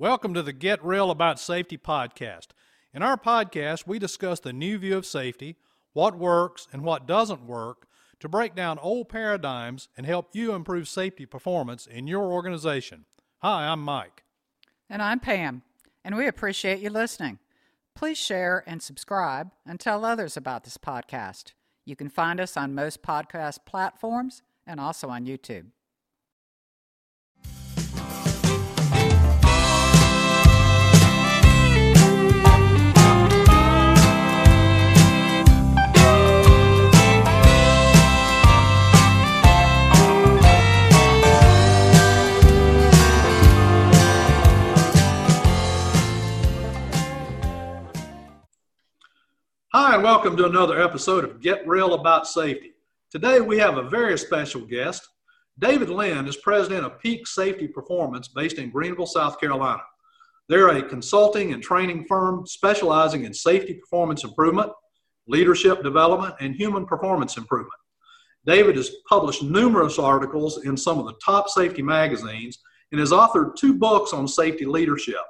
Welcome to the Get Real About Safety podcast. In our podcast, we discuss the new view of safety, what works and what doesn't work, to break down old paradigms and help you improve safety performance in your organization. Hi, I'm Mike. And I'm Pam, and we appreciate you listening. Please share and subscribe and tell others about this podcast. You can find us on most podcast platforms and also on YouTube. Hi, and welcome to another episode of Get Real About Safety. Today we have a very special guest. David Lynn is president of Peak Safety Performance based in Greenville, South Carolina. They're a consulting and training firm specializing in safety performance improvement, leadership development, and human performance improvement. David has published numerous articles in some of the top safety magazines and has authored two books on safety leadership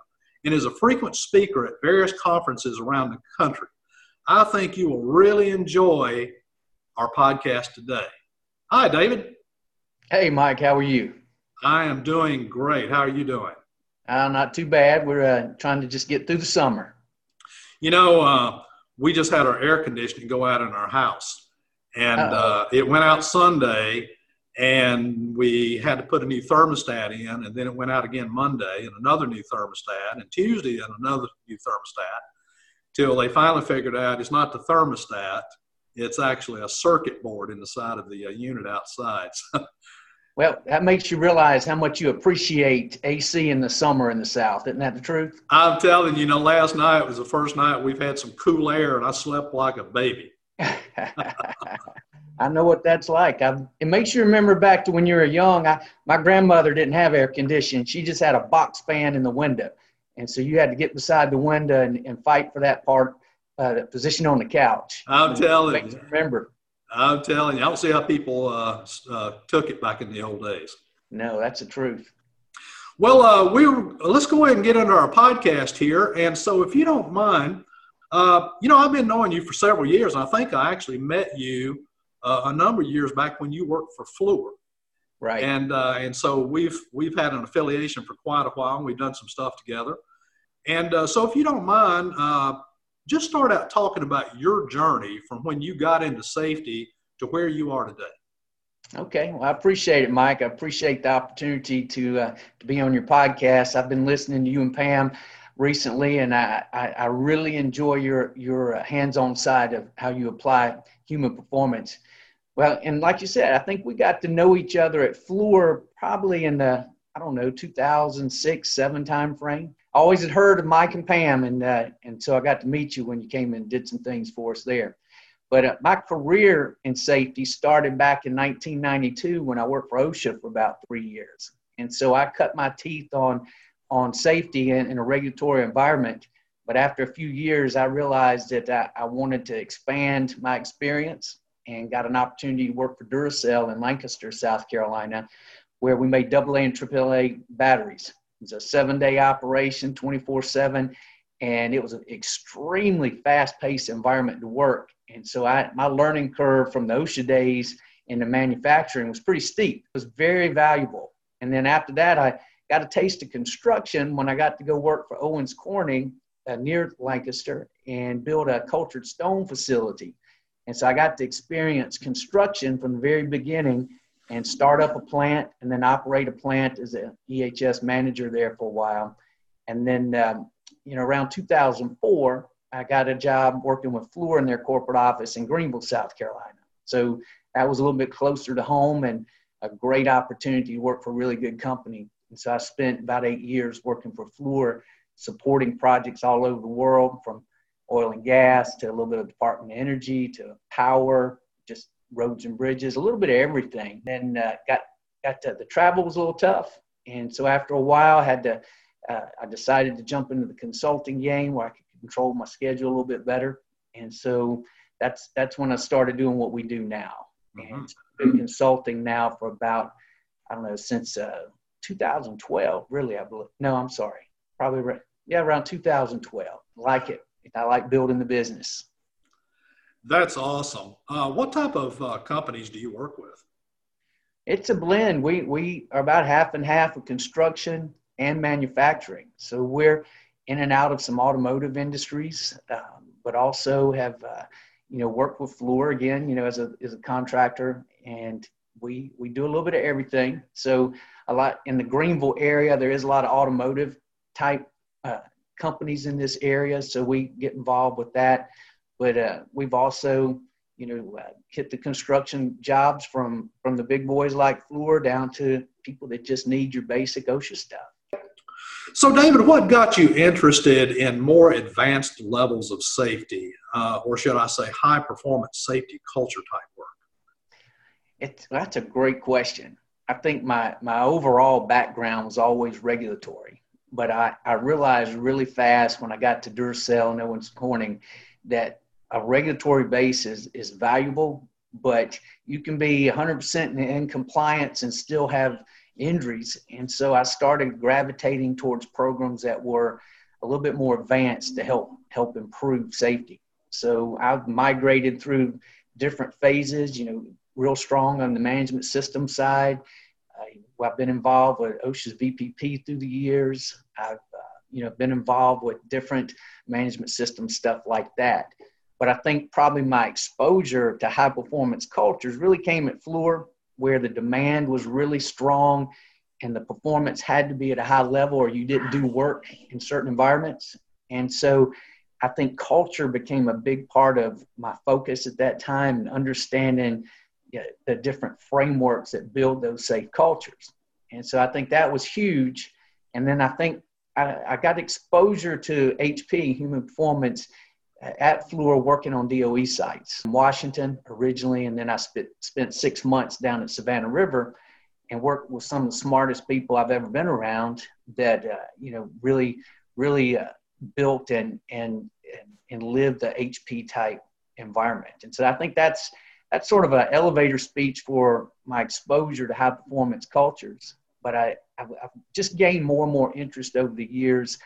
and is a frequent speaker at various conferences around the country. I think you will really enjoy our podcast today. Hi, David. Hey, Mike. How are you? I am doing great. How are you doing? Uh, not too bad. We're uh, trying to just get through the summer. You know, uh, we just had our air conditioning go out in our house, and uh, it went out Sunday, and we had to put a new thermostat in, and then it went out again Monday, and another new thermostat, and Tuesday, and another new thermostat till they finally figured out it's not the thermostat, it's actually a circuit board in the side of the uh, unit outside. well, that makes you realize how much you appreciate AC in the summer in the South. Isn't that the truth? I'm telling you, you know, last night was the first night we've had some cool air and I slept like a baby. I know what that's like. I, it makes you remember back to when you were young. I, my grandmother didn't have air conditioning. She just had a box fan in the window. And so you had to get beside the window and, and fight for that part, uh, that position on the couch. I'm telling you. Remember. I'm telling you. I don't see how people uh, uh, took it back in the old days. No, that's the truth. Well, uh, we let's go ahead and get into our podcast here. And so, if you don't mind, uh, you know, I've been knowing you for several years. And I think I actually met you uh, a number of years back when you worked for Fluor. Right. And uh, and so we've we've had an affiliation for quite a while. And we've done some stuff together. And uh, so, if you don't mind, uh, just start out talking about your journey from when you got into safety to where you are today. Okay, well, I appreciate it, Mike. I appreciate the opportunity to uh, to be on your podcast. I've been listening to you and Pam recently, and I, I, I really enjoy your your uh, hands-on side of how you apply human performance. Well, and like you said, I think we got to know each other at Fluor probably in the I don't know 2006 seven time frame always had heard of Mike and Pam, and uh, and so I got to meet you when you came and did some things for us there. But uh, my career in safety started back in 1992 when I worked for OSHA for about three years, and so I cut my teeth on on safety in, in a regulatory environment. But after a few years, I realized that I, I wanted to expand my experience and got an opportunity to work for Duracell in Lancaster, South Carolina, where we made AA and AAA batteries was a seven day operation, 24 7, and it was an extremely fast paced environment to work. And so I, my learning curve from the OSHA days into manufacturing was pretty steep. It was very valuable. And then after that, I got a taste of construction when I got to go work for Owens Corning uh, near Lancaster and build a cultured stone facility. And so I got to experience construction from the very beginning and start up a plant and then operate a plant as an EHS manager there for a while. And then, um, you know, around 2004, I got a job working with Fluor in their corporate office in Greenville, South Carolina. So that was a little bit closer to home and a great opportunity to work for a really good company. And so I spent about eight years working for Fluor, supporting projects all over the world from oil and gas to a little bit of Department of Energy to power, just roads and bridges, a little bit of everything. Then uh, got got to, the travel was a little tough, and so after a while, I had to. Uh, I decided to jump into the consulting game where I could control my schedule a little bit better, and so that's that's when I started doing what we do now. Mm-hmm. And been consulting now for about I don't know since uh, 2012. Really, I believe. No, I'm sorry. Probably yeah, around 2012. Like it. I like building the business. That's awesome. Uh, what type of uh, companies do you work with? It's a blend. We we are about half and half of construction and manufacturing. So we're in and out of some automotive industries, um, but also have uh, you know worked with Fluor again, you know, as a as a contractor, and we we do a little bit of everything. So a lot in the Greenville area, there is a lot of automotive type uh, companies in this area, so we get involved with that. But uh, we've also you know uh, hit the construction jobs from from the big boys like Fluor down to people that just need your basic OSHA stuff. So, David, what got you interested in more advanced levels of safety, uh, or should I say, high performance safety culture type work? It's, that's a great question. I think my, my overall background was always regulatory, but I, I realized really fast when I got to Duracell and Owens Corning that a regulatory base is, is valuable, but you can be 100% in, compliance and still have injuries. And so I started gravitating towards programs that were a little bit more advanced to help help improve safety. So I've migrated through different phases, you know, real strong on the management system side. Uh, I've been involved with OSHA's VPP through the years. I've, uh, you know, been involved with different management system stuff like that. But I think probably my exposure to high performance cultures really came at Fluor where the demand was really strong and the performance had to be at a high level or you didn't do work in certain environments. And so I think culture became a big part of my focus at that time and understanding you know, the different frameworks that build those safe cultures. And so I think that was huge. And then I think I, I got exposure to HP, human performance, at Fluor working on DOE sites in Washington originally, and then I spent, spent six months down at Savannah River and worked with some of the smartest people I've ever been around that, uh, you know, really, really uh, built and, and, and lived the HP type environment. And so I think that's, that's sort of an elevator speech for my exposure to high performance cultures. But I, I've, I've just gained more and more interest over the years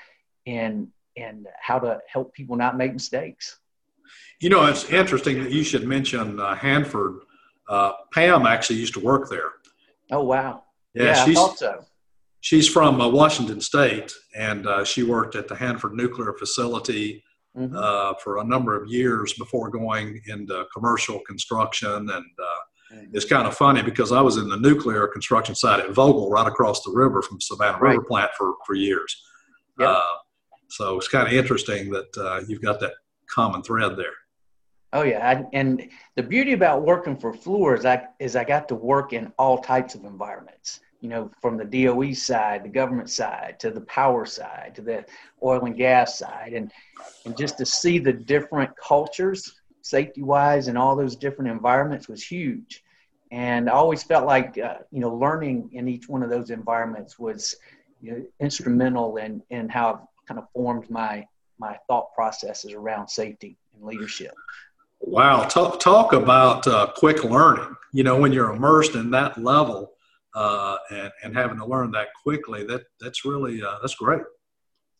in and how to help people not make mistakes. You know, it's interesting that you should mention uh, Hanford. Uh, Pam actually used to work there. Oh wow! Yeah, yeah she's, I thought so. She's from uh, Washington State, and uh, she worked at the Hanford nuclear facility mm-hmm. Uh, for a number of years before going into commercial construction. And uh, mm-hmm. it's kind of funny because I was in the nuclear construction site at Vogtle, right across the river from Savannah right. River Plant for for years. Yep. So it's kind of interesting that uh, you've got that common thread there. Oh yeah, I, and the beauty about working for Fluor is I is I got to work in all types of environments. You know, from the DOE side, the government side, to the power side, to the oil and gas side, and and just to see the different cultures, safety wise, and all those different environments was huge. And I always felt like uh, you know learning in each one of those environments was you know, instrumental in in how kind of formed my my thought processes around safety and leadership. Wow, talk, talk about uh, quick learning. You know, when you're immersed in that level uh, and, and having to learn that quickly, that that's really uh, that's great.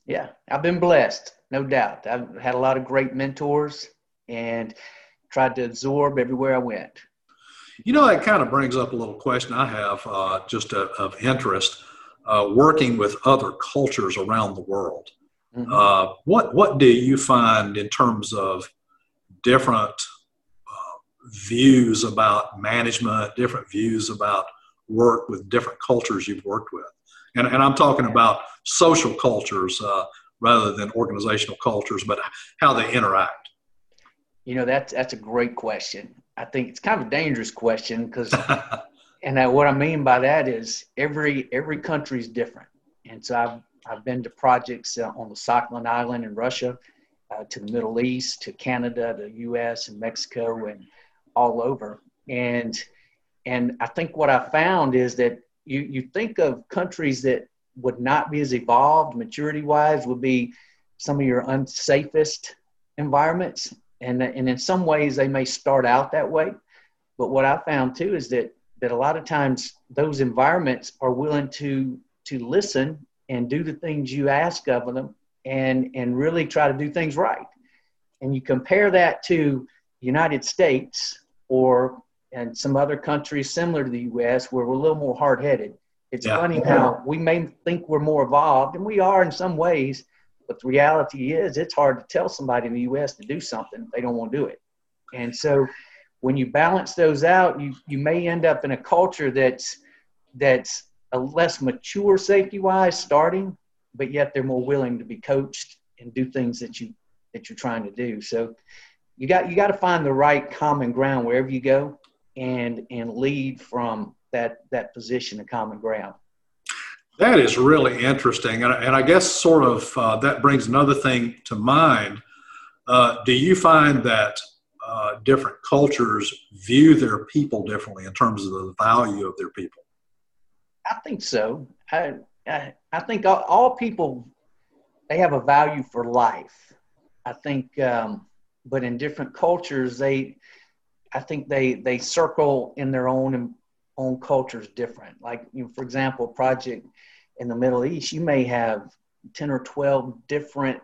Yeah, I've been blessed, no doubt. I've had a lot of great mentors and tried to absorb everywhere I went. You know, that kind of brings up a little question I have, uh, just of interest uh, working with other cultures around the world. Mm-hmm. Uh, what what do you find in terms of different uh, views about management, different views about work with different cultures you've worked with, and and I'm talking about social cultures uh, rather than organizational cultures, but how they interact. You know that's that's a great question. I think it's kind of a dangerous question because and that, what I mean by that is every every country is different. And so I've I've been to projects uh, on the Sakhalin Island in Russia, uh, to the Middle East, to Canada, the U.S. and Mexico, and all over. And and I think what I found is that you you think of countries that would not be as evolved maturity wise would be some of your unsafest environments and and in some ways they may start out that way but what I found too is that that a lot of times those environments are willing to to listen and do the things you ask of them and and really try to do things right. And you compare that to United States or and some other countries similar to the U.S. where we're a little more hard-headed. It's yeah. funny how we may think we're more evolved, and we are in some ways, but the reality is it's hard to tell somebody in the U.S. to do something if they don't want to do it. And so when you balance those out, you, you may end up in a culture that's that's a less mature safety wise starting, but yet they're more willing to be coached and do things that you that you're trying to do. So you got you got to find the right common ground wherever you go and and lead from that that position of common ground. That is really interesting, and, and I guess sort of uh, that brings another thing to mind. Uh, do you find that uh, different cultures view their people differently in terms of the value of their people? I think so. I, I, I think all, all, people they have a value for life. I think, um, but in different cultures, they, I think they they circle in their own own cultures different. Like, you know, for example, project in the Middle East, you may have ten or twelve different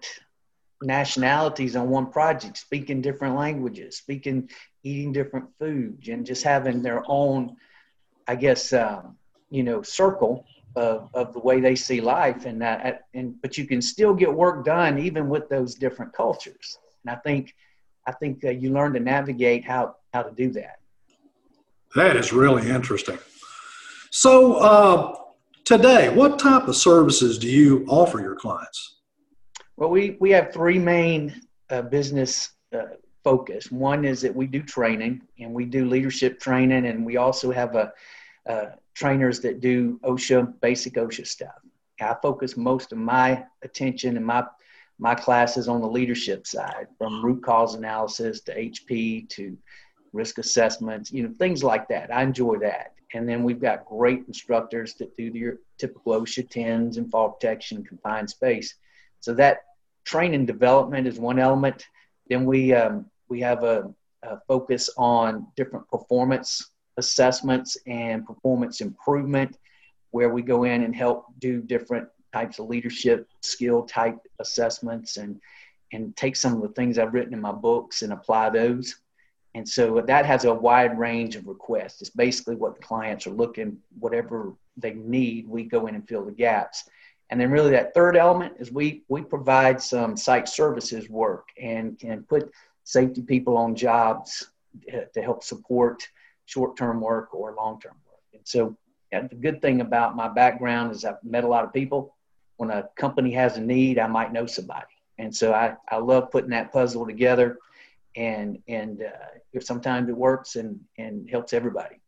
nationalities on one project, speaking different languages, speaking, eating different foods, and just having their own, I guess, um, you know, circle of, of the way they see life. And that, and but you can still get work done even with those different cultures. And I think, I think uh, you learn to navigate how how to do that. That is really interesting. So uh, today, what type of services do you offer your clients? Well, we, we have three main uh, business uh, focus. One is that we do training and we do leadership training, and we also have a, uh, trainers that do OSHA, basic OSHA stuff. I focus most of my attention and my my classes on the leadership side, from root cause analysis to HP to risk assessments, you know, things like that. I enjoy that. And then we've got great instructors that do your typical OSHA 10s and fall protection, confined space. So that training development is one element. Then we um, we have a, a, focus on different performance assessments and performance improvement, where we go in and help do different types of leadership skill type assessments and and take some of the things I've written in my books and apply those. And so that has a wide range of requests. It's basically what the clients are looking, whatever they need, we go in and fill the gaps. And then really that third element is we we provide some site services work and can put safety people on jobs to help support short-term work or long-term work. And so yeah, the good thing about my background is I've met a lot of people. When a company has a need, I might know somebody. And so I, I love putting that puzzle together and and uh, sometimes it works and and helps everybody.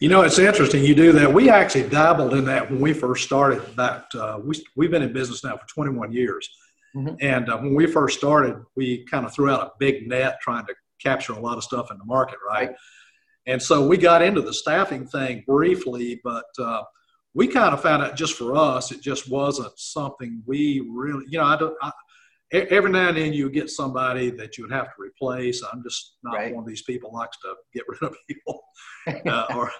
You know, it's interesting you do that. We actually dabbled in that when we first started. That uh, we we've been in business now for 21 years, mm-hmm. and uh, when we first started, we kind of threw out a big net trying to capture a lot of stuff in the market, right? And so we got into the staffing thing briefly, but uh, we kind of found out just for us, it just wasn't something we really, you know, I don't. I, every now and then you get somebody that you would have to replace. I'm just not right. one of these people likes to get rid of people, uh, or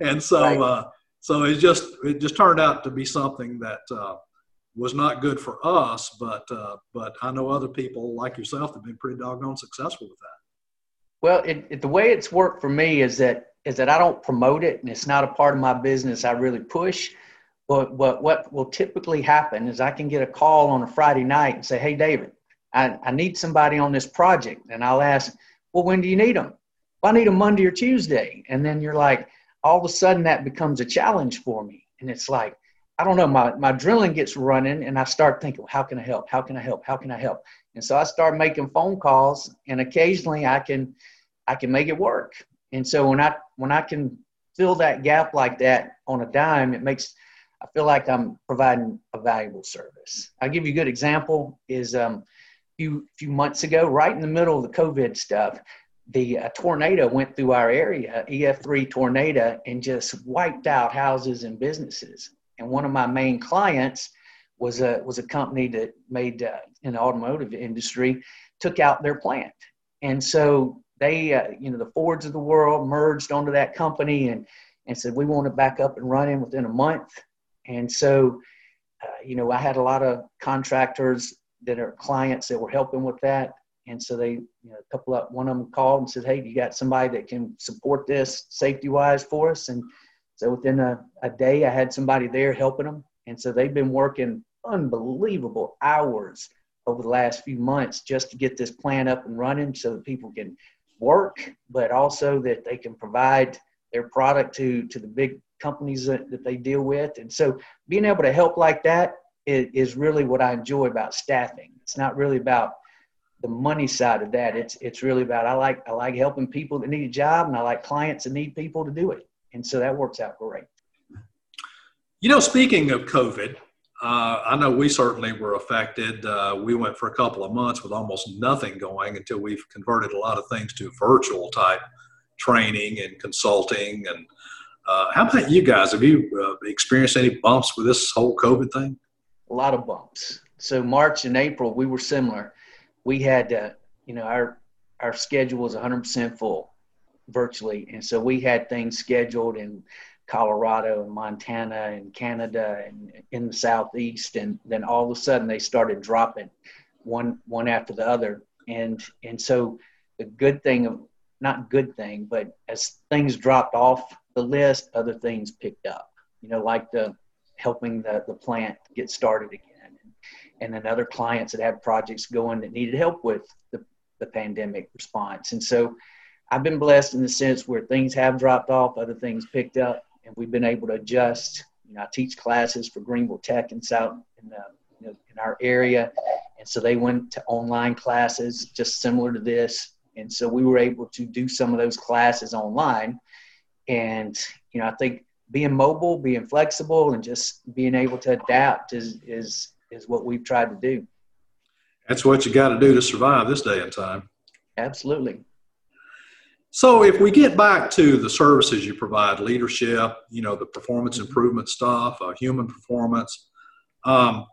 and so right. uh, so it just it just turned out to be something that uh, was not good for us. But uh, but I know other people like yourself that have been pretty doggone successful with that. Well, it, it, the way it's worked for me is that is that I don't promote it, and it's not a part of my business. I really push. But, but what will typically happen is I can get a call on a Friday night and say, Hey, David, I, I need somebody on this project. And I'll ask, Well, when do you need them? Well, I need them Monday or Tuesday. And then you're like, all of a sudden that becomes a challenge for me. And it's like, I don't know, my, my drilling gets running and I start thinking, how can I help? How can I help? How can I help? And so I start making phone calls and occasionally I can I can make it work. And so when I when I can fill that gap like that on a dime, it makes I feel like I'm providing a valuable service. I'll give you a good example is um, a few, few months ago, right in the middle of the COVID stuff, the uh, tornado went through our area, EF3 tornado, and just wiped out houses and businesses. And one of my main clients was a, was a company that made uh, in the automotive industry, took out their plant. And so they, uh, you know, the Fords of the world merged onto that company and, and said, we want it back up and running within a month. And so, uh, you know, I had a lot of contractors that are clients that were helping with that. And so they, you know, a couple of, one of them called and said, Hey, you got somebody that can support this safety wise for us? And so within a, a day, I had somebody there helping them. And so they've been working unbelievable hours over the last few months just to get this plan up and running so that people can work, but also that they can provide their product to, to the big companies that, that they deal with. And so being able to help like that is, is really what I enjoy about staffing. It's not really about the money side of that. It's it's really about I like I like helping people that need a job and I like clients that need people to do it. And so that works out great. You know, speaking of COVID, uh, I know we certainly were affected. Uh, we went for a couple of months with almost nothing going until we've converted a lot of things to virtual type training and consulting. And uh, how about you guys? Have you uh, experienced any bumps with this whole COVID thing? A lot of bumps. So March and April, we were similar. We had, uh, you know, our our schedule was 100% full virtually, and so we had things scheduled and Colorado and Montana and Canada and in the southeast, and then all of a sudden they started dropping one one after the other, and and so the good thing of not good thing, but as things dropped off the list, other things picked up. You know, like the helping the the plant get started again, and, then other clients that had projects going that needed help with the the pandemic response, and so. I've been blessed in the sense where things have dropped off, other things picked up, and we've been able to adjust. You know, I teach classes for Greenville Tech and South in, the, you know, in our area, and so they went to online classes just similar to this, and so we were able to do some of those classes online. And you know, I think being mobile, being flexible, and just being able to adapt is is is what we've tried to do. That's what you got to do to survive this day and time. Absolutely. So if we get back to the services you provide, leadership, you know, the performance improvement stuff, uh, human performance, um,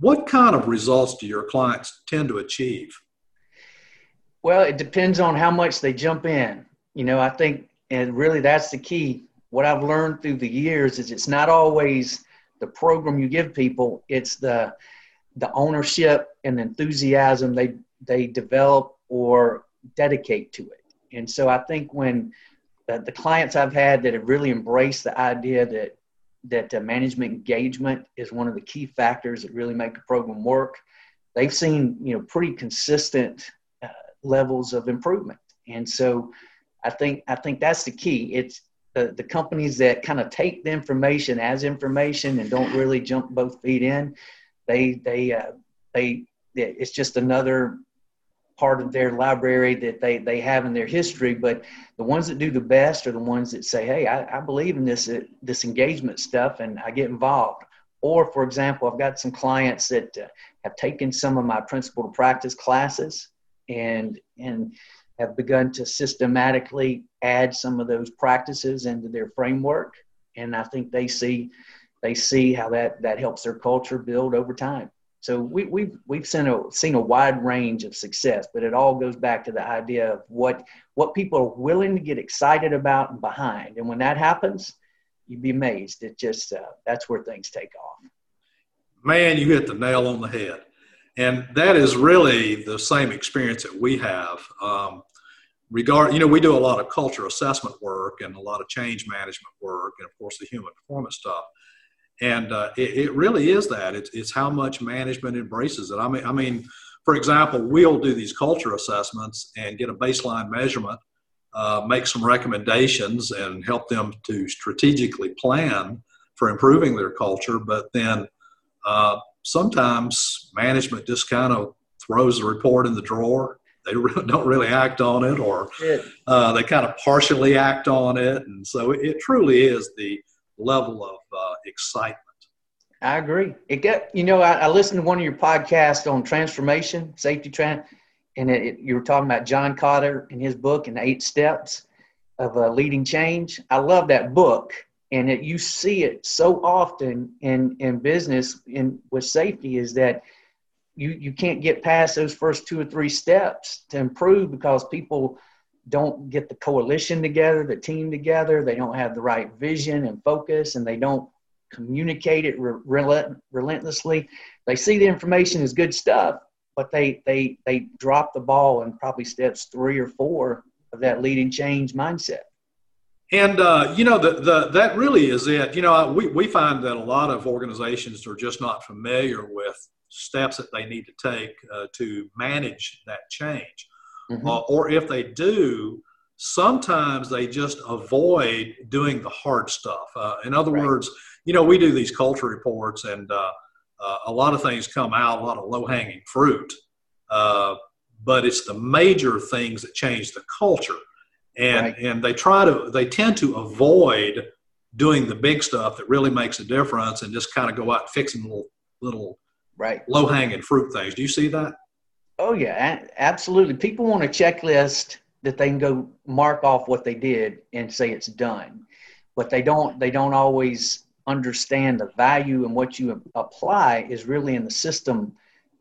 what kind of results do your clients tend to achieve? Well, it depends on how much they jump in. You know, I think, and really that's the key. What I've learned through the years is it's not always the program you give people; it's the the ownership and enthusiasm they they develop or dedicate to it. And so I think when the, the clients I've had that have really embraced the idea that that uh, management engagement is one of the key factors that really make a program work, they've seen you know pretty consistent uh, levels of improvement. And so I think I think that's the key. It's the, the companies that kind of take the information as information and don't really jump both feet in. They they uh, they it's just another part of their library that they, they have in their history. But the ones that do the best are the ones that say, hey, I, I believe in this, uh, this engagement stuff and I get involved. Or, for example, I've got some clients that uh, have taken some of my principle to practice classes and, and have begun to systematically add some of those practices into their framework. And I think they see, they see how that, that helps their culture build over time. So we, we've we've seen a seen a wide range of success, but it all goes back to the idea of what what people are willing to get excited about and behind. And when that happens, you'd be amazed. It just uh, that's where things take off. Man, you hit the nail on the head, and that is really the same experience that we have. Um, regard, you know, we do a lot of culture assessment work and a lot of change management work, and of course the human performance stuff. And uh, it, it, really is that. It's, it's how much management embraces it. I mean i mean for example we'll do these culture assessments and get a baseline measurement uh, make some recommendations and help them to strategically plan for improving their culture. But then uh, sometimes management just kind of throws the report in the drawer they don't really act on it or uh, they kind of partially act on it and so it, it truly is the level of uh, excitement. I agree. It got you know I, I, listened to one of your podcasts on transformation, safety trend, and it, it, you were talking about John Kotter and his book and Eight Steps of uh, Leading Change. I love that book, and it, you see it so often in in business in with safety is that you you can't get past those first two or three steps to improve because people don't get the coalition together, the team together. They don't have the right vision and focus, and they don't communicate it re- relentlessly. They see the information as good stuff, but they they they drop the ball in probably steps three or four of that leading change mindset. And uh, you know the, the that really is it. You know we we find that a lot of organizations are just not familiar with steps that they need to take uh, to manage that change. Mm-hmm. Uh, or if they do, sometimes they just avoid doing the hard stuff. Uh, in other right. words, you know, we do these culture reports and uh, uh, a lot of things come out, a lot of low hanging fruit. Uh, but it's the major things that change the culture. And, right. and they try to, they tend to avoid doing the big stuff that really makes a difference and just kind of go out and fixing little, little right low hanging fruit things. Do you see that? Oh yeah, absolutely. People want a checklist that they can go mark off what they did and say it's done, but they don't. They don't always understand the value and what you apply is really in the system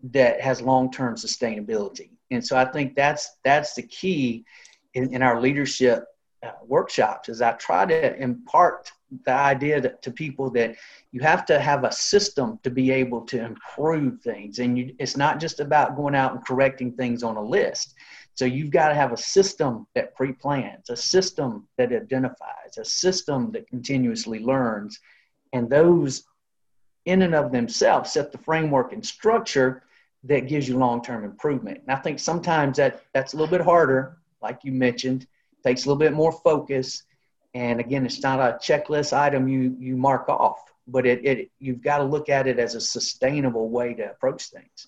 that has long-term sustainability. And so I think that's that's the key in, in our leadership uh, workshops. Is I try to impart the idea that, to people that you have to have a system to be able to improve things and you, it's not just about going out and correcting things on a list. So you've got to have a system that pre-plans a system that identifies a system that continuously learns and those in and of themselves set the framework and structure that gives you long-term improvement. And i think sometimes that that's a little bit harder like you mentioned takes a little bit more focus and again, it's not a checklist item you you mark off, but it, it you've got to look at it as a sustainable way to approach things.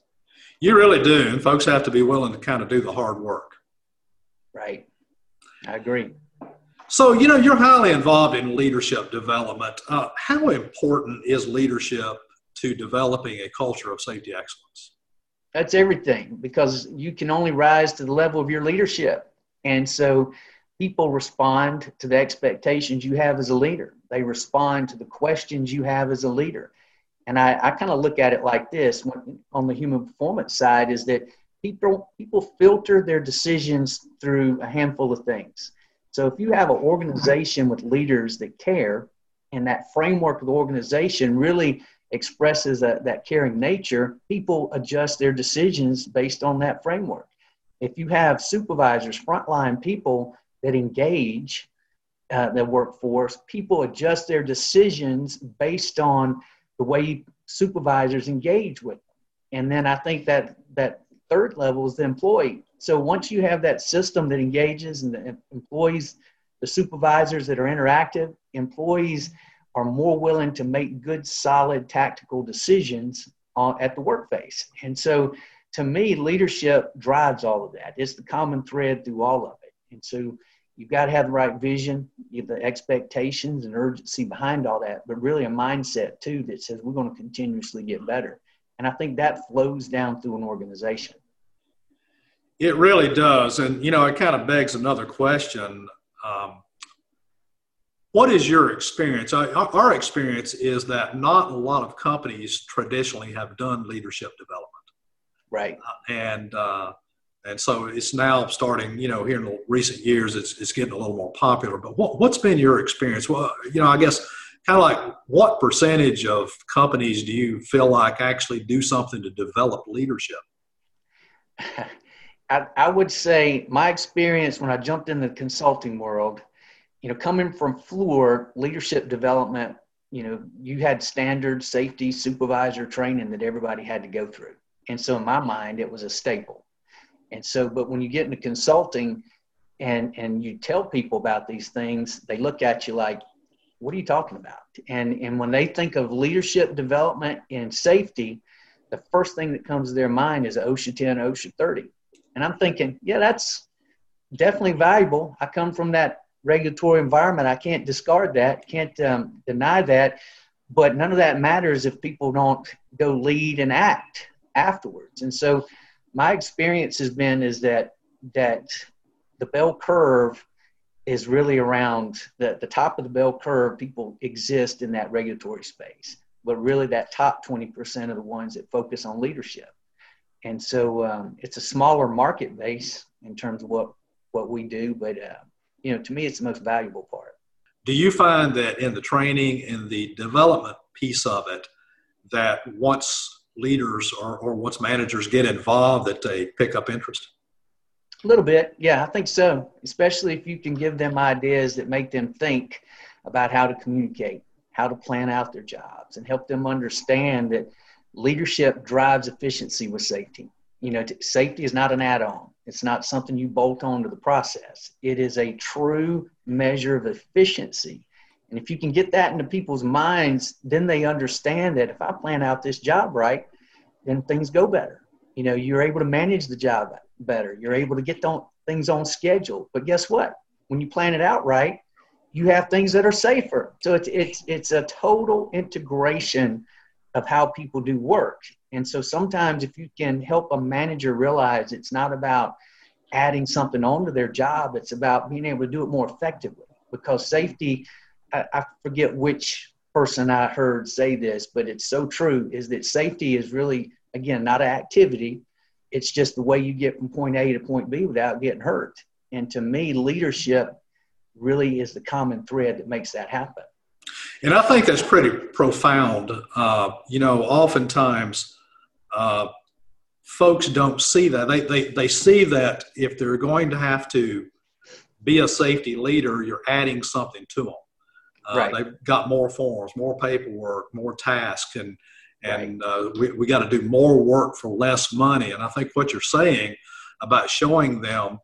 You really do, and folks have to be willing to kind of do the hard work. Right, I agree. So you know you're highly involved in leadership development. Uh, how important is leadership to developing a culture of safety excellence? That's everything because you can only rise to the level of your leadership, and so people respond to the expectations you have as a leader. They respond to the questions you have as a leader. And I, I kind of look at it like this when, on the human performance side is that people people filter their decisions through a handful of things. So if you have an organization with leaders that care and that framework of the organization really expresses that caring nature, people adjust their decisions based on that framework. If you have supervisors, frontline people that engage uh, the workforce, people adjust their decisions based on the way supervisors engage with them. And then I think that that third level is the employee. So once you have that system that engages and the employees, the supervisors that are interactive, employees are more willing to make good, solid tactical decisions on, at the workplace. And so to me, leadership drives all of that. It's the common thread through all of it. And so you've got to have the right vision, you have the expectations and urgency behind all that, but really a mindset too that says we're going to continuously get better. And I think that flows down through an organization. It really does. And, you know, it kind of begs another question. Um, what is your experience? Our experience is that not a lot of companies traditionally have done leadership development. Right. Uh, and, uh, and so it's now starting you know here in the recent years it's, it's getting a little more popular. But what, what's been your experience? Well you know i guess kind of like what percentage of companies do you feel like actually do something to develop leadership? I, I would say my experience when i jumped in the consulting world you know coming from Fluor leadership development you know you had standard safety supervisor training that everybody had to go through. And so in my mind it was a staple and so, but when you get into consulting and, and you tell people about these things, they look at you like, what are you talking about? And, and when they think of leadership development and safety, the first thing that comes to their mind is OSHA 10, OSHA 30. And I'm thinking, yeah, that's definitely valuable. I come from that regulatory environment. I can't discard that, can't um, deny that. But none of that matters if people don't go lead and act afterwards. And so my experience has been is that that the bell curve is really around the, the top of the bell curve people exist in that regulatory space but really that top 20% are the ones that focus on leadership And so um, it's a smaller market base in terms of what, what we do. But, uh, you know, to me, it's the most valuable part. Do you find that in the training and the development piece of it, that once leaders or, or once managers get involved, that they pick up interest? A little bit, yeah, I think so. Especially if you can give them ideas that make them think about how to communicate, how to plan out their jobs, and help them understand that leadership drives efficiency with safety. You know, t- safety is not an add on, it's not something you bolt on to the process. It is a true measure of efficiency. And if you can get that into people's minds, then they understand that if I plan out this job right, then things go better. You know, you're able to manage the job better. You're able to get things on schedule. But guess what? When you plan it out right, you have things that are safer. So it's it's it's a total integration of how people do work. And so sometimes if you can help a manager realize it's not about adding something onto their job, it's about being able to do it more effectively. Because safety, I, I forget which person I heard say this, but it's so true, is that safety is really, again, not an activity. It's just the way you get from point A to point B without getting hurt. And to me, leadership really is the common thread that makes that happen. And I think that's pretty profound. Uh, you know, oftentimes uh, folks don't see that. They, they, they see that if they're going to have to be a safety leader, you're adding something to them. Uh, right. They've got more forms, more paperwork, more tasks, and and right. uh, we, we got to do more work for less money. And I think what you're saying about showing them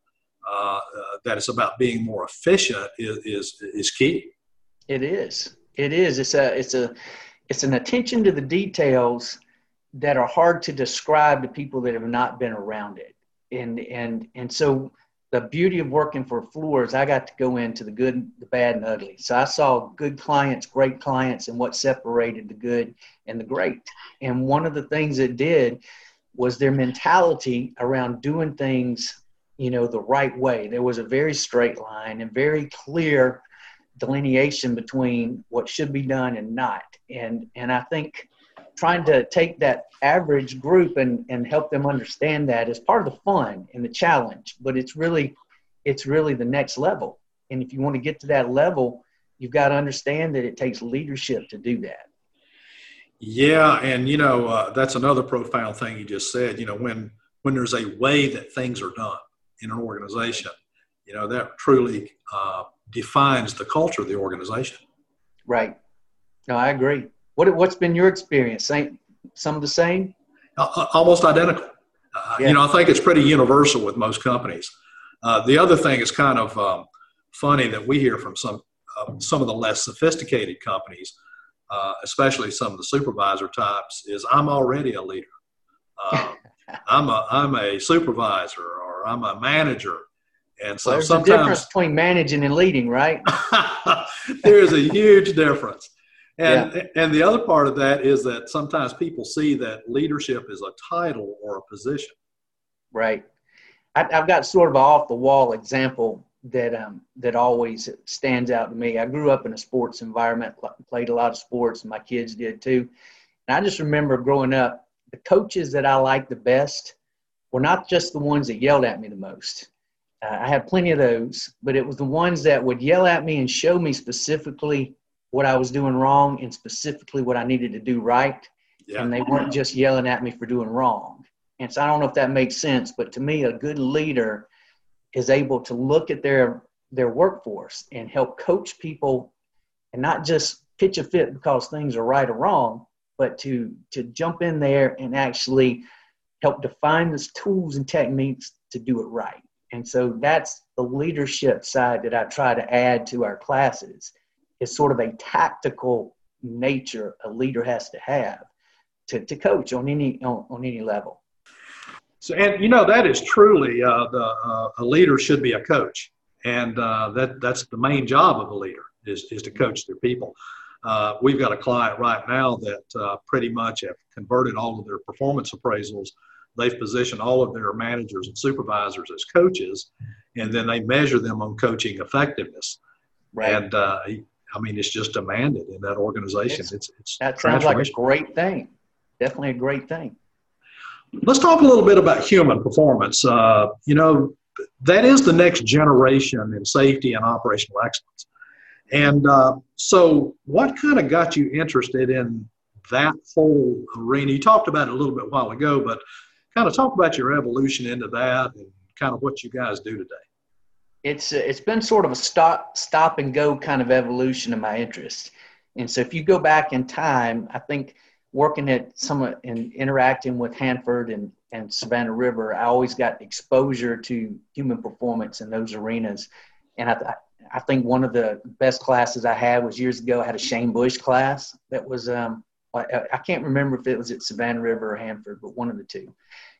uh, uh, that it's about being more efficient is, is is key. It is. It is. It's a. It's a. It's an attention to the details that are hard to describe to people that have not been around it. And and and so the beauty of working for Fluor, I got to go into the good, the bad, and ugly. So I saw good clients, great clients, and what separated the good and the great. And one of the things it did was their mentality around doing things you know the right way there was a very straight line and very clear delineation between what should be done and not and and i think trying to take that average group and and help them understand that is part of the fun and the challenge but it's really it's really the next level and if you want to get to that level you've got to understand that it takes leadership to do that yeah and you know uh, that's another profound thing you just said you know when when there's a way that things are done in an organization, you know, that truly uh, defines the culture of the organization. Right. No, I agree. What, what's been your experience? Same, some of the same? Uh, uh almost identical. Uh, yeah. You know, I think it's pretty universal with most companies. Uh, the other thing is kind of um, funny that we hear from some uh, some of the less sophisticated companies, especially some of the supervisor types, is I'm already a leader. I'm a I'm a supervisor or I'm a manager. And so well, there's sometimes a difference between managing and leading, right? there's a huge difference. And, yeah. and the other part of that is that sometimes people see that leadership is a title or a position. Right. I, have got sort of an off the wall example that um, that always stands out to me. I grew up in a sports environment, played a lot of sports, and my kids did too. And I just remember growing up, the coaches that I liked the best were not just the ones that yelled at me the most. Uh, I had plenty of those, but it was the ones that would yell at me and show me specifically what I was doing wrong and specifically what I needed to do right. Yeah. And they weren't just yelling at me for doing wrong. And so I don't know if that makes sense, but to me, a good leader is able to look at their their workforce and help coach people and not just pitch a fit because things are right or wrong, but to to jump in there and actually help define the tools and techniques to do it right. And so that's the leadership side that I try to add to our classes. It's sort of a tactical nature a leader has to have to, to coach on any on, on any level. So, and you know that is truly uh, the uh, a leader should be a coach, and uh, that that's the main job of a leader is is to coach their people. Uh, we've got a client right now that uh, pretty much have converted all of their performance appraisals they've positioned all of their managers and supervisors as coaches, and then they measure them on coaching effectiveness. Right. And uh, I mean, it's just demanded in that organization. It's, it's, that sounds like a great thing. Definitely a great thing. Let's talk a little bit about human performance. Uh, you know, that is the next generation in safety and operational excellence. And uh, so, what kind of got you interested in that whole arena? You talked about it a little bit while ago, but kind of talk about your evolution into that and kind of what you guys do today. It's uh, it's been sort of a stop stop and go kind of evolution of my interest. And so, if you go back in time, I think working at some and interacting with Hanford and, and Savannah River, I always got exposure to human performance in those arenas. And I, I think one of the best classes I had was years ago. I had a Shane Bush class that was, um, I, I can't remember if it was at Savannah River or Hanford, but one of the two.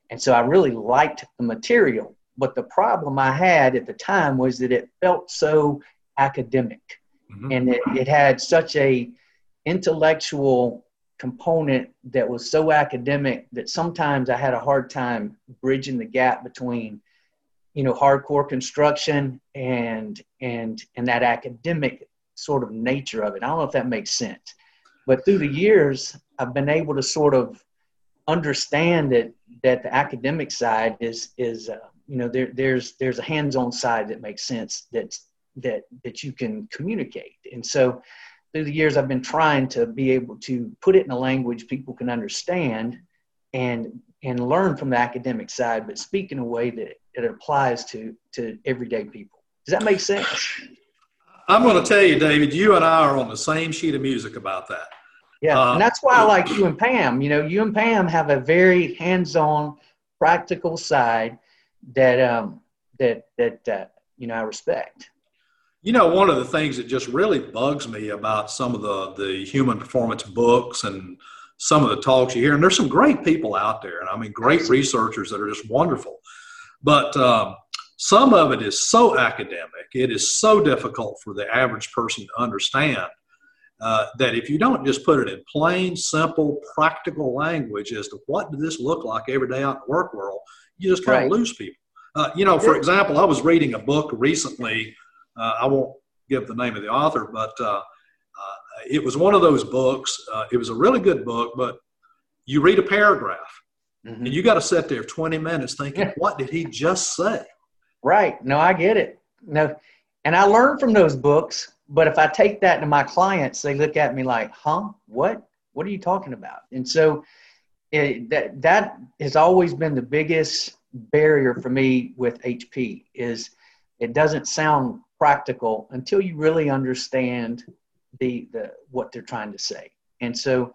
And so I really liked the material. But the problem I had at the time was that it felt so academic mm-hmm. and it, it had such a intellectual component that was so academic that sometimes I had a hard time bridging the gap between you know hardcore construction and and and that academic sort of nature of it. I don't know if that makes sense. But through the years I've been able to sort of understand that that the academic side is is uh, you know there there's there's a hands-on side that makes sense that's that that you can communicate. And so through the years, I've been trying to be able to put it in a language people can understand and and learn from the academic side, but speak in a way that it applies to to everyday people. Does that make sense? I'm going to tell you, David. You and I are on the same sheet of music about that. Yeah, uh, and that's why I like you and Pam. You know, you and Pam have a very hands-on, practical side that um, that that uh, you know I respect. You know, one of the things that just really bugs me about some of the, the human performance books and some of the talks you hear, and there's some great people out there, and I mean, great researchers that are just wonderful. But um, some of it is so academic, it is so difficult for the average person to understand uh, that if you don't just put it in plain, simple, practical language as to what does this look like every day out in the work world, you just kind of right. lose people. Uh, you know, for example, I was reading a book recently uh, I won't give the name of the author, but uh, uh, it was one of those books. it was a really good book, but you read a paragraph mm-hmm. and you got to sit there 20 minutes thinking, what did he just say? Right. No, I get it. No, and I learned from those books. But if I take that to my clients, they look at me like, "Huh? What? What are you talking about?" And so it, that that has always been the biggest barrier for me with HP is it doesn't sound practical until you really understand the, the what they're trying to say. And so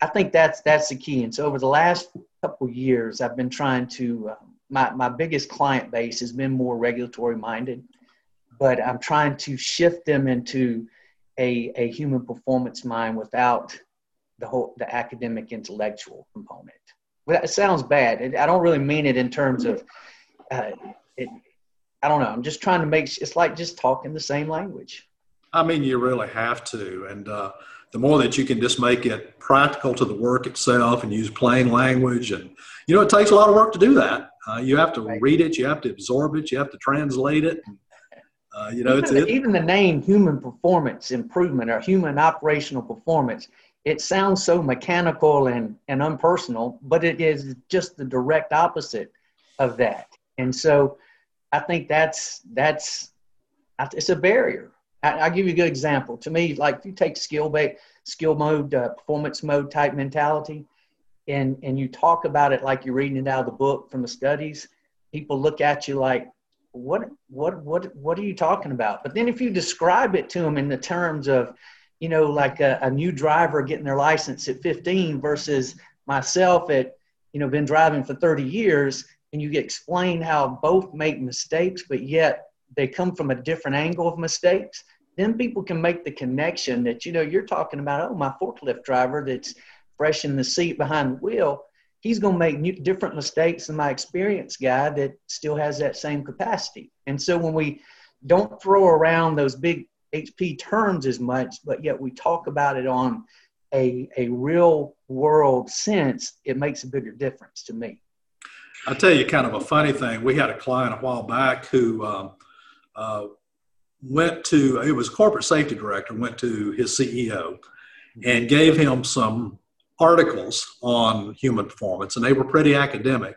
I think that's that's the key. And so over the last couple years, I've been trying to uh, my my biggest client base has been more regulatory minded, but I'm trying to shift them into a a human performance mind without the whole the academic intellectual component. Well, it sounds bad. I don't really mean it in terms of uh, it, I don't know. I'm just trying to make it's like just talking the same language. I mean, you really have to, and uh, the more that you can just make it practical to the work itself and use plain language, and you know, it takes a lot of work to do that. Uh, you have to right. read it, you have to absorb it, you have to translate it. Uh, you know, even, it's the, it, even the name human performance improvement or human operational performance. It sounds so mechanical and, and unpersonal, but it is just the direct opposite of that. And so, I think that's that's it's a barrier. I, will give you a good example. To me, like if you take skill based, skill mode, uh, performance mode type mentality, and and you talk about it like you're reading it out of the book from the studies, people look at you like, what what what what are you talking about? But then if you describe it to them in the terms of, you know, like a, a new driver getting their license at 15 versus myself at, you know, been driving for 30 years, and you explain how both make mistakes, but yet they come from a different angle of mistakes, then people can make the connection that, you know, you're talking about, oh, my forklift driver that's fresh in the seat behind the wheel, he's going to make new, different mistakes than my experienced guy that still has that same capacity. And so when we don't throw around those big HP terms as much, but yet we talk about it on a, a real world sense, it makes a bigger difference to me. I'll tell you kind of a funny thing. We had a client a while back who um, uh, went to, it was corporate safety director, went to his CEO and gave him some articles on human performance, and they were pretty academic.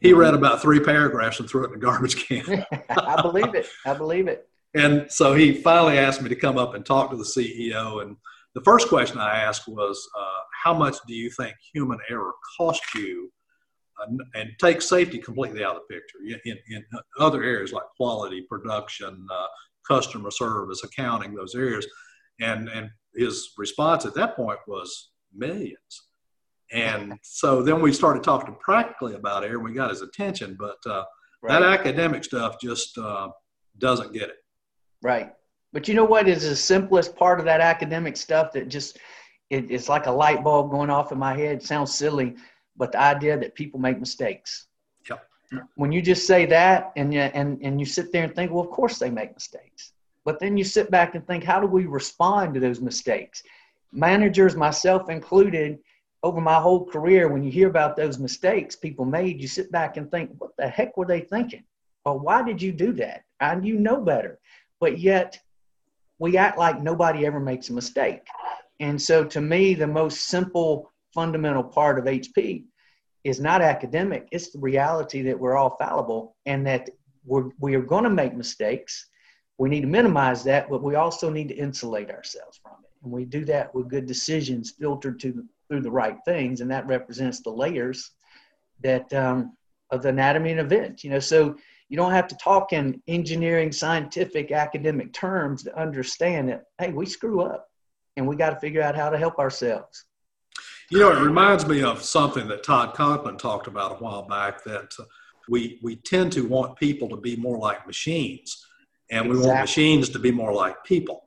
He read about three paragraphs and threw it in the garbage can. I believe it. I believe it. And so he finally asked me to come up and talk to the CEO. And the first question I asked was, uh, How much do you think human error cost you? Uh, and take safety completely out of the picture in, in other areas like quality, production, uh, customer service, accounting, those areas. And, and his response at that point was millions. And so then we started talking practically about and we got his attention. But uh, right. that academic stuff just uh, doesn't get it. Right. But you know what is the simplest part of that academic stuff that just it, it's like a light bulb going off in my head. It sounds silly, but the idea that people make mistakes. Yep. When you just say that and you, and and you sit there and think, well, of course they make mistakes. But then you sit back and think, how do we respond to those mistakes? Managers, myself included, over my whole career, when you hear about those mistakes people made, you sit back and think, what the heck were they thinking? Or why did you do that? And you know better but yet we act like nobody ever makes a mistake. And so to me, the most simple fundamental part of HP is not academic, it's the reality that we're all fallible and that we're, we are going to make mistakes. We need to minimize that, but we also need to insulate ourselves from it. And we do that with good decisions filtered to through the right things, and that represents the layers that um, of the anatomy and event. You know, so you don't have to talk in engineering, scientific, academic terms to understand that, hey, we screw up and we got to figure out how to help ourselves. You know, it reminds me of something that Todd Conklin talked about a while back that uh, we, we tend to want people to be more like machines and we want machines to be more like people.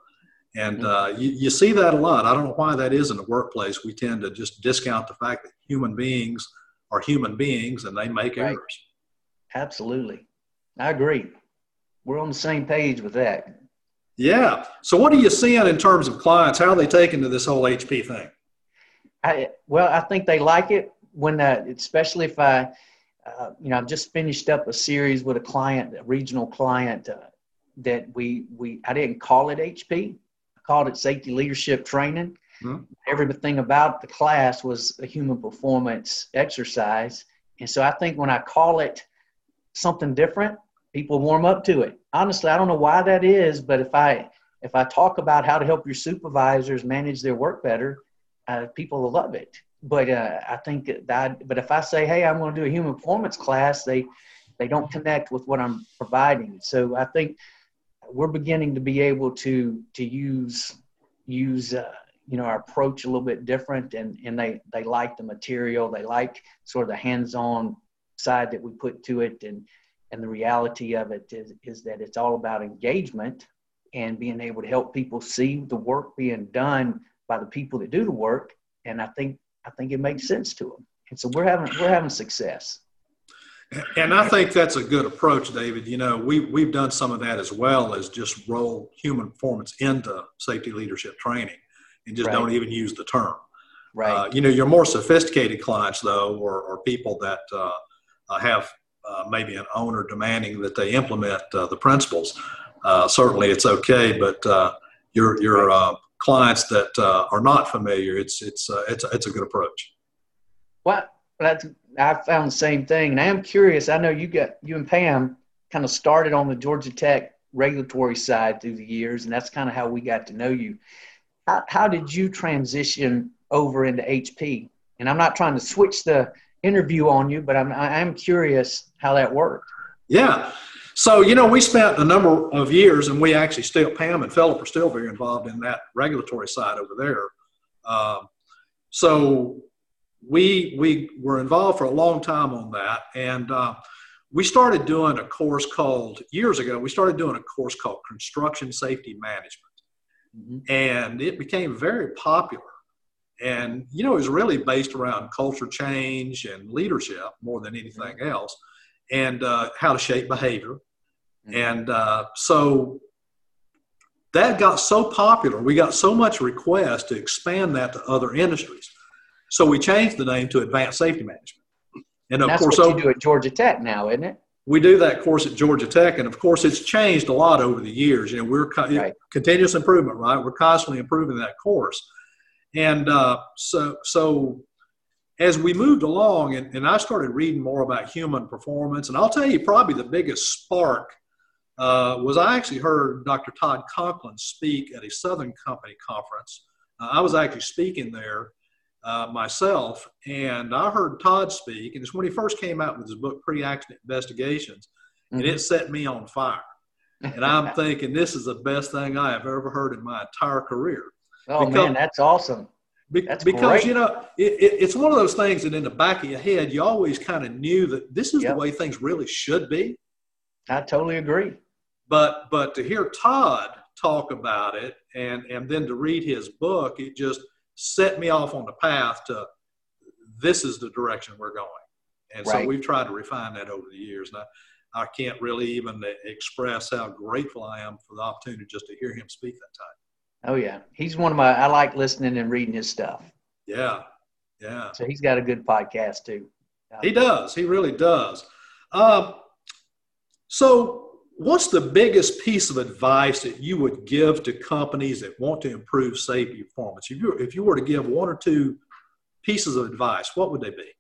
And mm-hmm. uh, you, you see that a lot. I don't know why that is in the workplace. We tend to just discount the fact that human beings are human beings and they make right. errors. Absolutely. I agree. We're on the same page with that. Yeah. So, what are you seeing in terms of clients? How are they taking to this whole HP thing? I, well, I think they like it when, uh, especially if I, uh, you know, I've just finished up a series with a client, a regional client, uh, that we we I didn't call it HP, I called it safety leadership training. Mm-hmm. Everything about the class was a human performance exercise, and so I think when I call it something different, people warm up to it. Honestly, I don't know why that is, but if I if I talk about how to help your supervisors manage their work better, uh, people will love it. But uh, I think that, but if I say, hey, I'm going to do a human performance class, they they don't connect with what I'm providing. So I think we're beginning to be able to to use use uh, you know our approach a little bit different, and and they they like the material, they like sort of the hands-on side that we put to it, and and the reality of it is, is that it's all about engagement and being able to help people see the work being done by the people that do the work. And I think I think it makes sense to them. And so we're having we're having success. And I think that's a good approach, David. You know, we we've done some of that as well as just roll human performance into safety leadership training, and just right. don't even use the term. Right. Uh, you know, your more sophisticated clients, though, or, or people that uh, uh have maybe an owner demanding that they implement uh, the principles, uh, certainly it's okay. But uh, your your uh, clients that are not familiar, it's it's it's it's a good approach. Well, that's I found the same thing, and I am curious. I know you got you and Pam kind of started on the Georgia Tech regulatory side through the years, and that's kind of how we got to know you. How, how did you transition over into HP? And I'm not trying to switch the interview on you, but I'm I'm curious how that worked. Yeah. So, you know, we spent a number of years, and we actually still, Pam and Philip are still very involved in that regulatory side over there. Um, so, we we were involved for a long time on that, and uh, we started doing a course called years ago. We started doing a course called Construction Safety Management, mm-hmm. and it became very popular and, you know, it was really based around culture change and leadership more than anything else, and uh, how to shape behavior. Mm-hmm. And uh, so that got so popular, we got so much request to expand that to other industries. So we changed the name to Advanced Safety Management. And of course, what you do at Georgia Tech now, isn't it? We do that course at Georgia Tech, and of course, it's changed a lot over the years. You know, we're co- right. continuous improvement, right? We're constantly improving that course. And uh, so, so as we moved along, and, and I started reading more about human performance, and I'll tell you, probably the biggest spark uh, was I actually heard Dr. Todd Conklin speak at a Southern Company conference. Uh, I was actually speaking there uh, myself, and I heard Todd speak, and it's when he first came out with his book, Pre-Accident Investigations, mm-hmm. and it set me on fire. And I'm thinking, this is the best thing I have ever heard in my entire career. Oh because, man, that's awesome. That's because great. you know it, it, it's one of those things that in the back of your head you always kind of knew that this is yep. the way things really should be. I totally agree. But but to hear Todd talk about it and and then to read his book, it just set me off on the path to this is the direction we're going. And right. so we've tried to refine that over the years. And I, I can't really even express how grateful I am for the opportunity just to hear him speak that time. Oh yeah, he's one of my. I like listening and reading his stuff. Yeah, yeah. So he's got a good podcast too. He does. He really does. Um, so what's the biggest piece of advice that you would give to companies that want to improve safety performance? If you, if you were to give one or two pieces of advice, what would they be?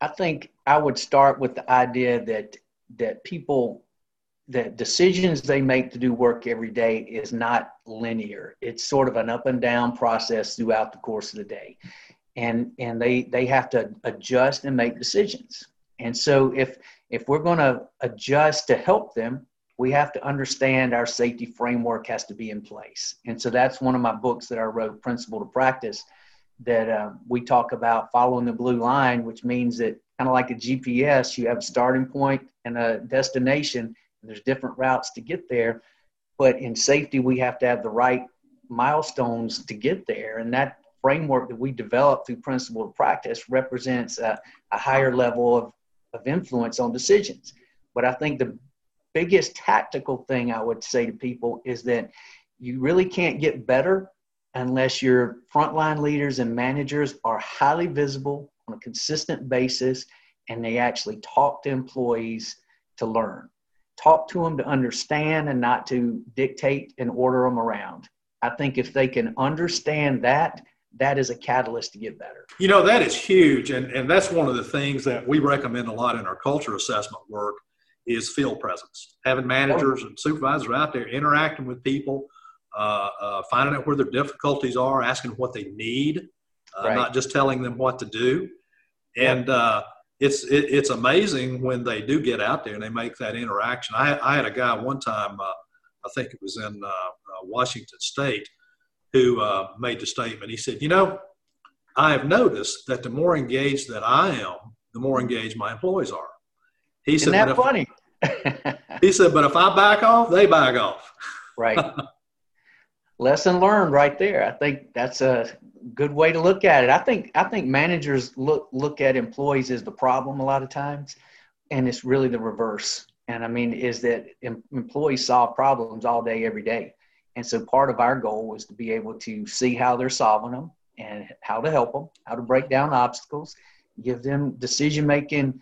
I think I would start with the idea that that people that decisions they make to do work every day is not linear. It's sort of an up and down process throughout the course of the day. And and they they have to adjust and make decisions. And so if if we're going to adjust to help them, we have to understand our safety framework has to be in place. And so that's one of my books that I wrote, Principle to Practice, that uh, we talk about following the blue line, which means that kind of like a GPS, you have a starting point and a destination. There's different routes to get there. But in safety, we have to have the right milestones to get there. And that framework that we develop through Principle to Practice represents a, a higher level of of influence on decisions. But I think the biggest tactical thing I would say to people is that you really can't get better unless your frontline leaders and managers are highly visible on a consistent basis and they actually talk to employees to learn. Talk to them to understand and not to dictate and order them around. I think if they can understand that, that is a catalyst to get better. You know, that is huge. And, and that's one of the things that we recommend a lot in our culture assessment work is field presence. Having managers and supervisors out there interacting with people, uh, uh, finding out where their difficulties are, asking what they need, uh, right. not just telling them what to do. And uh, it's it, it's amazing when they do get out there and they make that interaction. I, I had a guy one time, uh, I think it was in uh, Washington State, who uh, made the statement. He said, You know, I have noticed that the more engaged that I am, the more engaged my employees are. He Isn't said, that funny? he said, But if I back off, they back off. right. Lesson learned right there. I think that's a good way to look at it. I think I think managers look look at employees as the problem a lot of times, and it's really the reverse. And I mean, is that employees solve problems all day, every day. And so part of our goal was to be able to see how they're solving them and how to help them, how to break down obstacles, give them decision making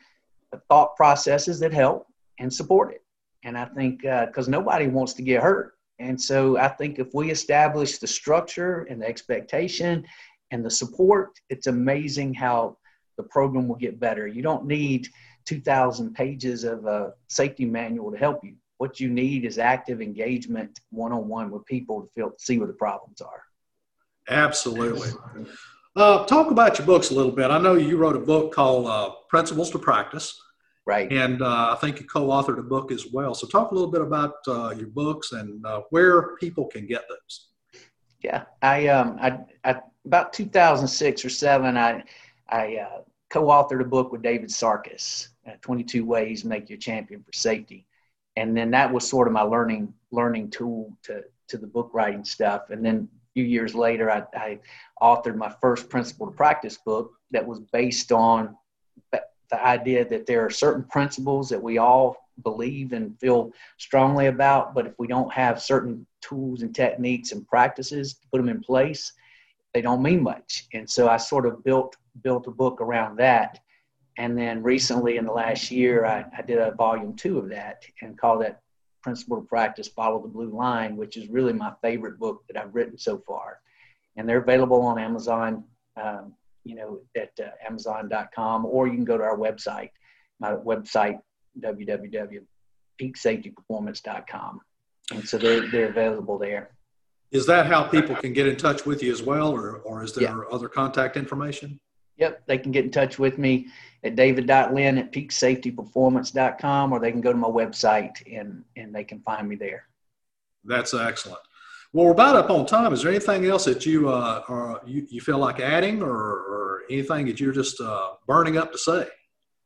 thought processes that help and support it. And I think because uh, nobody wants to get hurt. And so I think if we establish the structure and the expectation and the support, it's amazing how the program will get better. You don't need 2,000 pages of a safety manual to help you what you need is active engagement one on one with people to feel see what the problems are. Absolutely. Uh, talk about your books a little bit. I know you wrote a book called uh, Principles to Practice. Right. And uh, I think you co authored a book as well. So, talk a little bit about uh, your books and uh, where people can get those. Yeah. I, um, I, I about 2006 or 7, I, I uh, co authored a book with David Sarkus 22 Ways Make You a Champion for Safety and then that was sort of my learning learning tool to to the book writing stuff and then a few years later I, I authored my first principle to practice book that was based on the idea that there are certain principles that we all believe and feel strongly about but if we don't have certain tools and techniques and practices to put them in place they don't mean much and so i sort of built built a book around that and then recently, in the last year, I, I did a volume two of that and called that Principle to Practice Follow the Blue Line, which is really my favorite book that I've written so far. and they're available on Amazon. Um, you know, at uh, Amazon.com, or you can go to our website. My website www.peaksafetyperformance.com, and so they're they're available there. Is that how people can get in touch with you as well, or or is there Yeah. other contact information? Yep, they can get in touch with me at david.lynn at peaksafetyperformance.com, or they can go to my website and and they can find me there. That's excellent. Well, we're about up on time. Is there anything else that you uh, are, you, you feel like adding, or, or anything that you're just uh, burning up to say?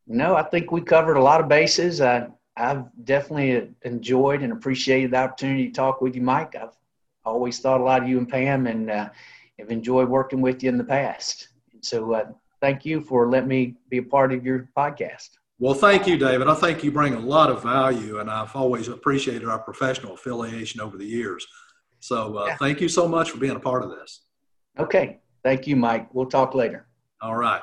No, I think we covered a lot of bases. I, I've definitely enjoyed and appreciated the opportunity to talk with you, Mike. I've always thought a lot of you and Pam and uh, have enjoyed working with you in the past. And so uh, thank you for letting me be a part of your podcast. Well, thank you, David. I think you bring a lot of value, and I've always appreciated our professional affiliation over the years. So, uh, Yeah. thank you so much for being a part of this. Okay. Thank you, Mike. We'll talk later. All right.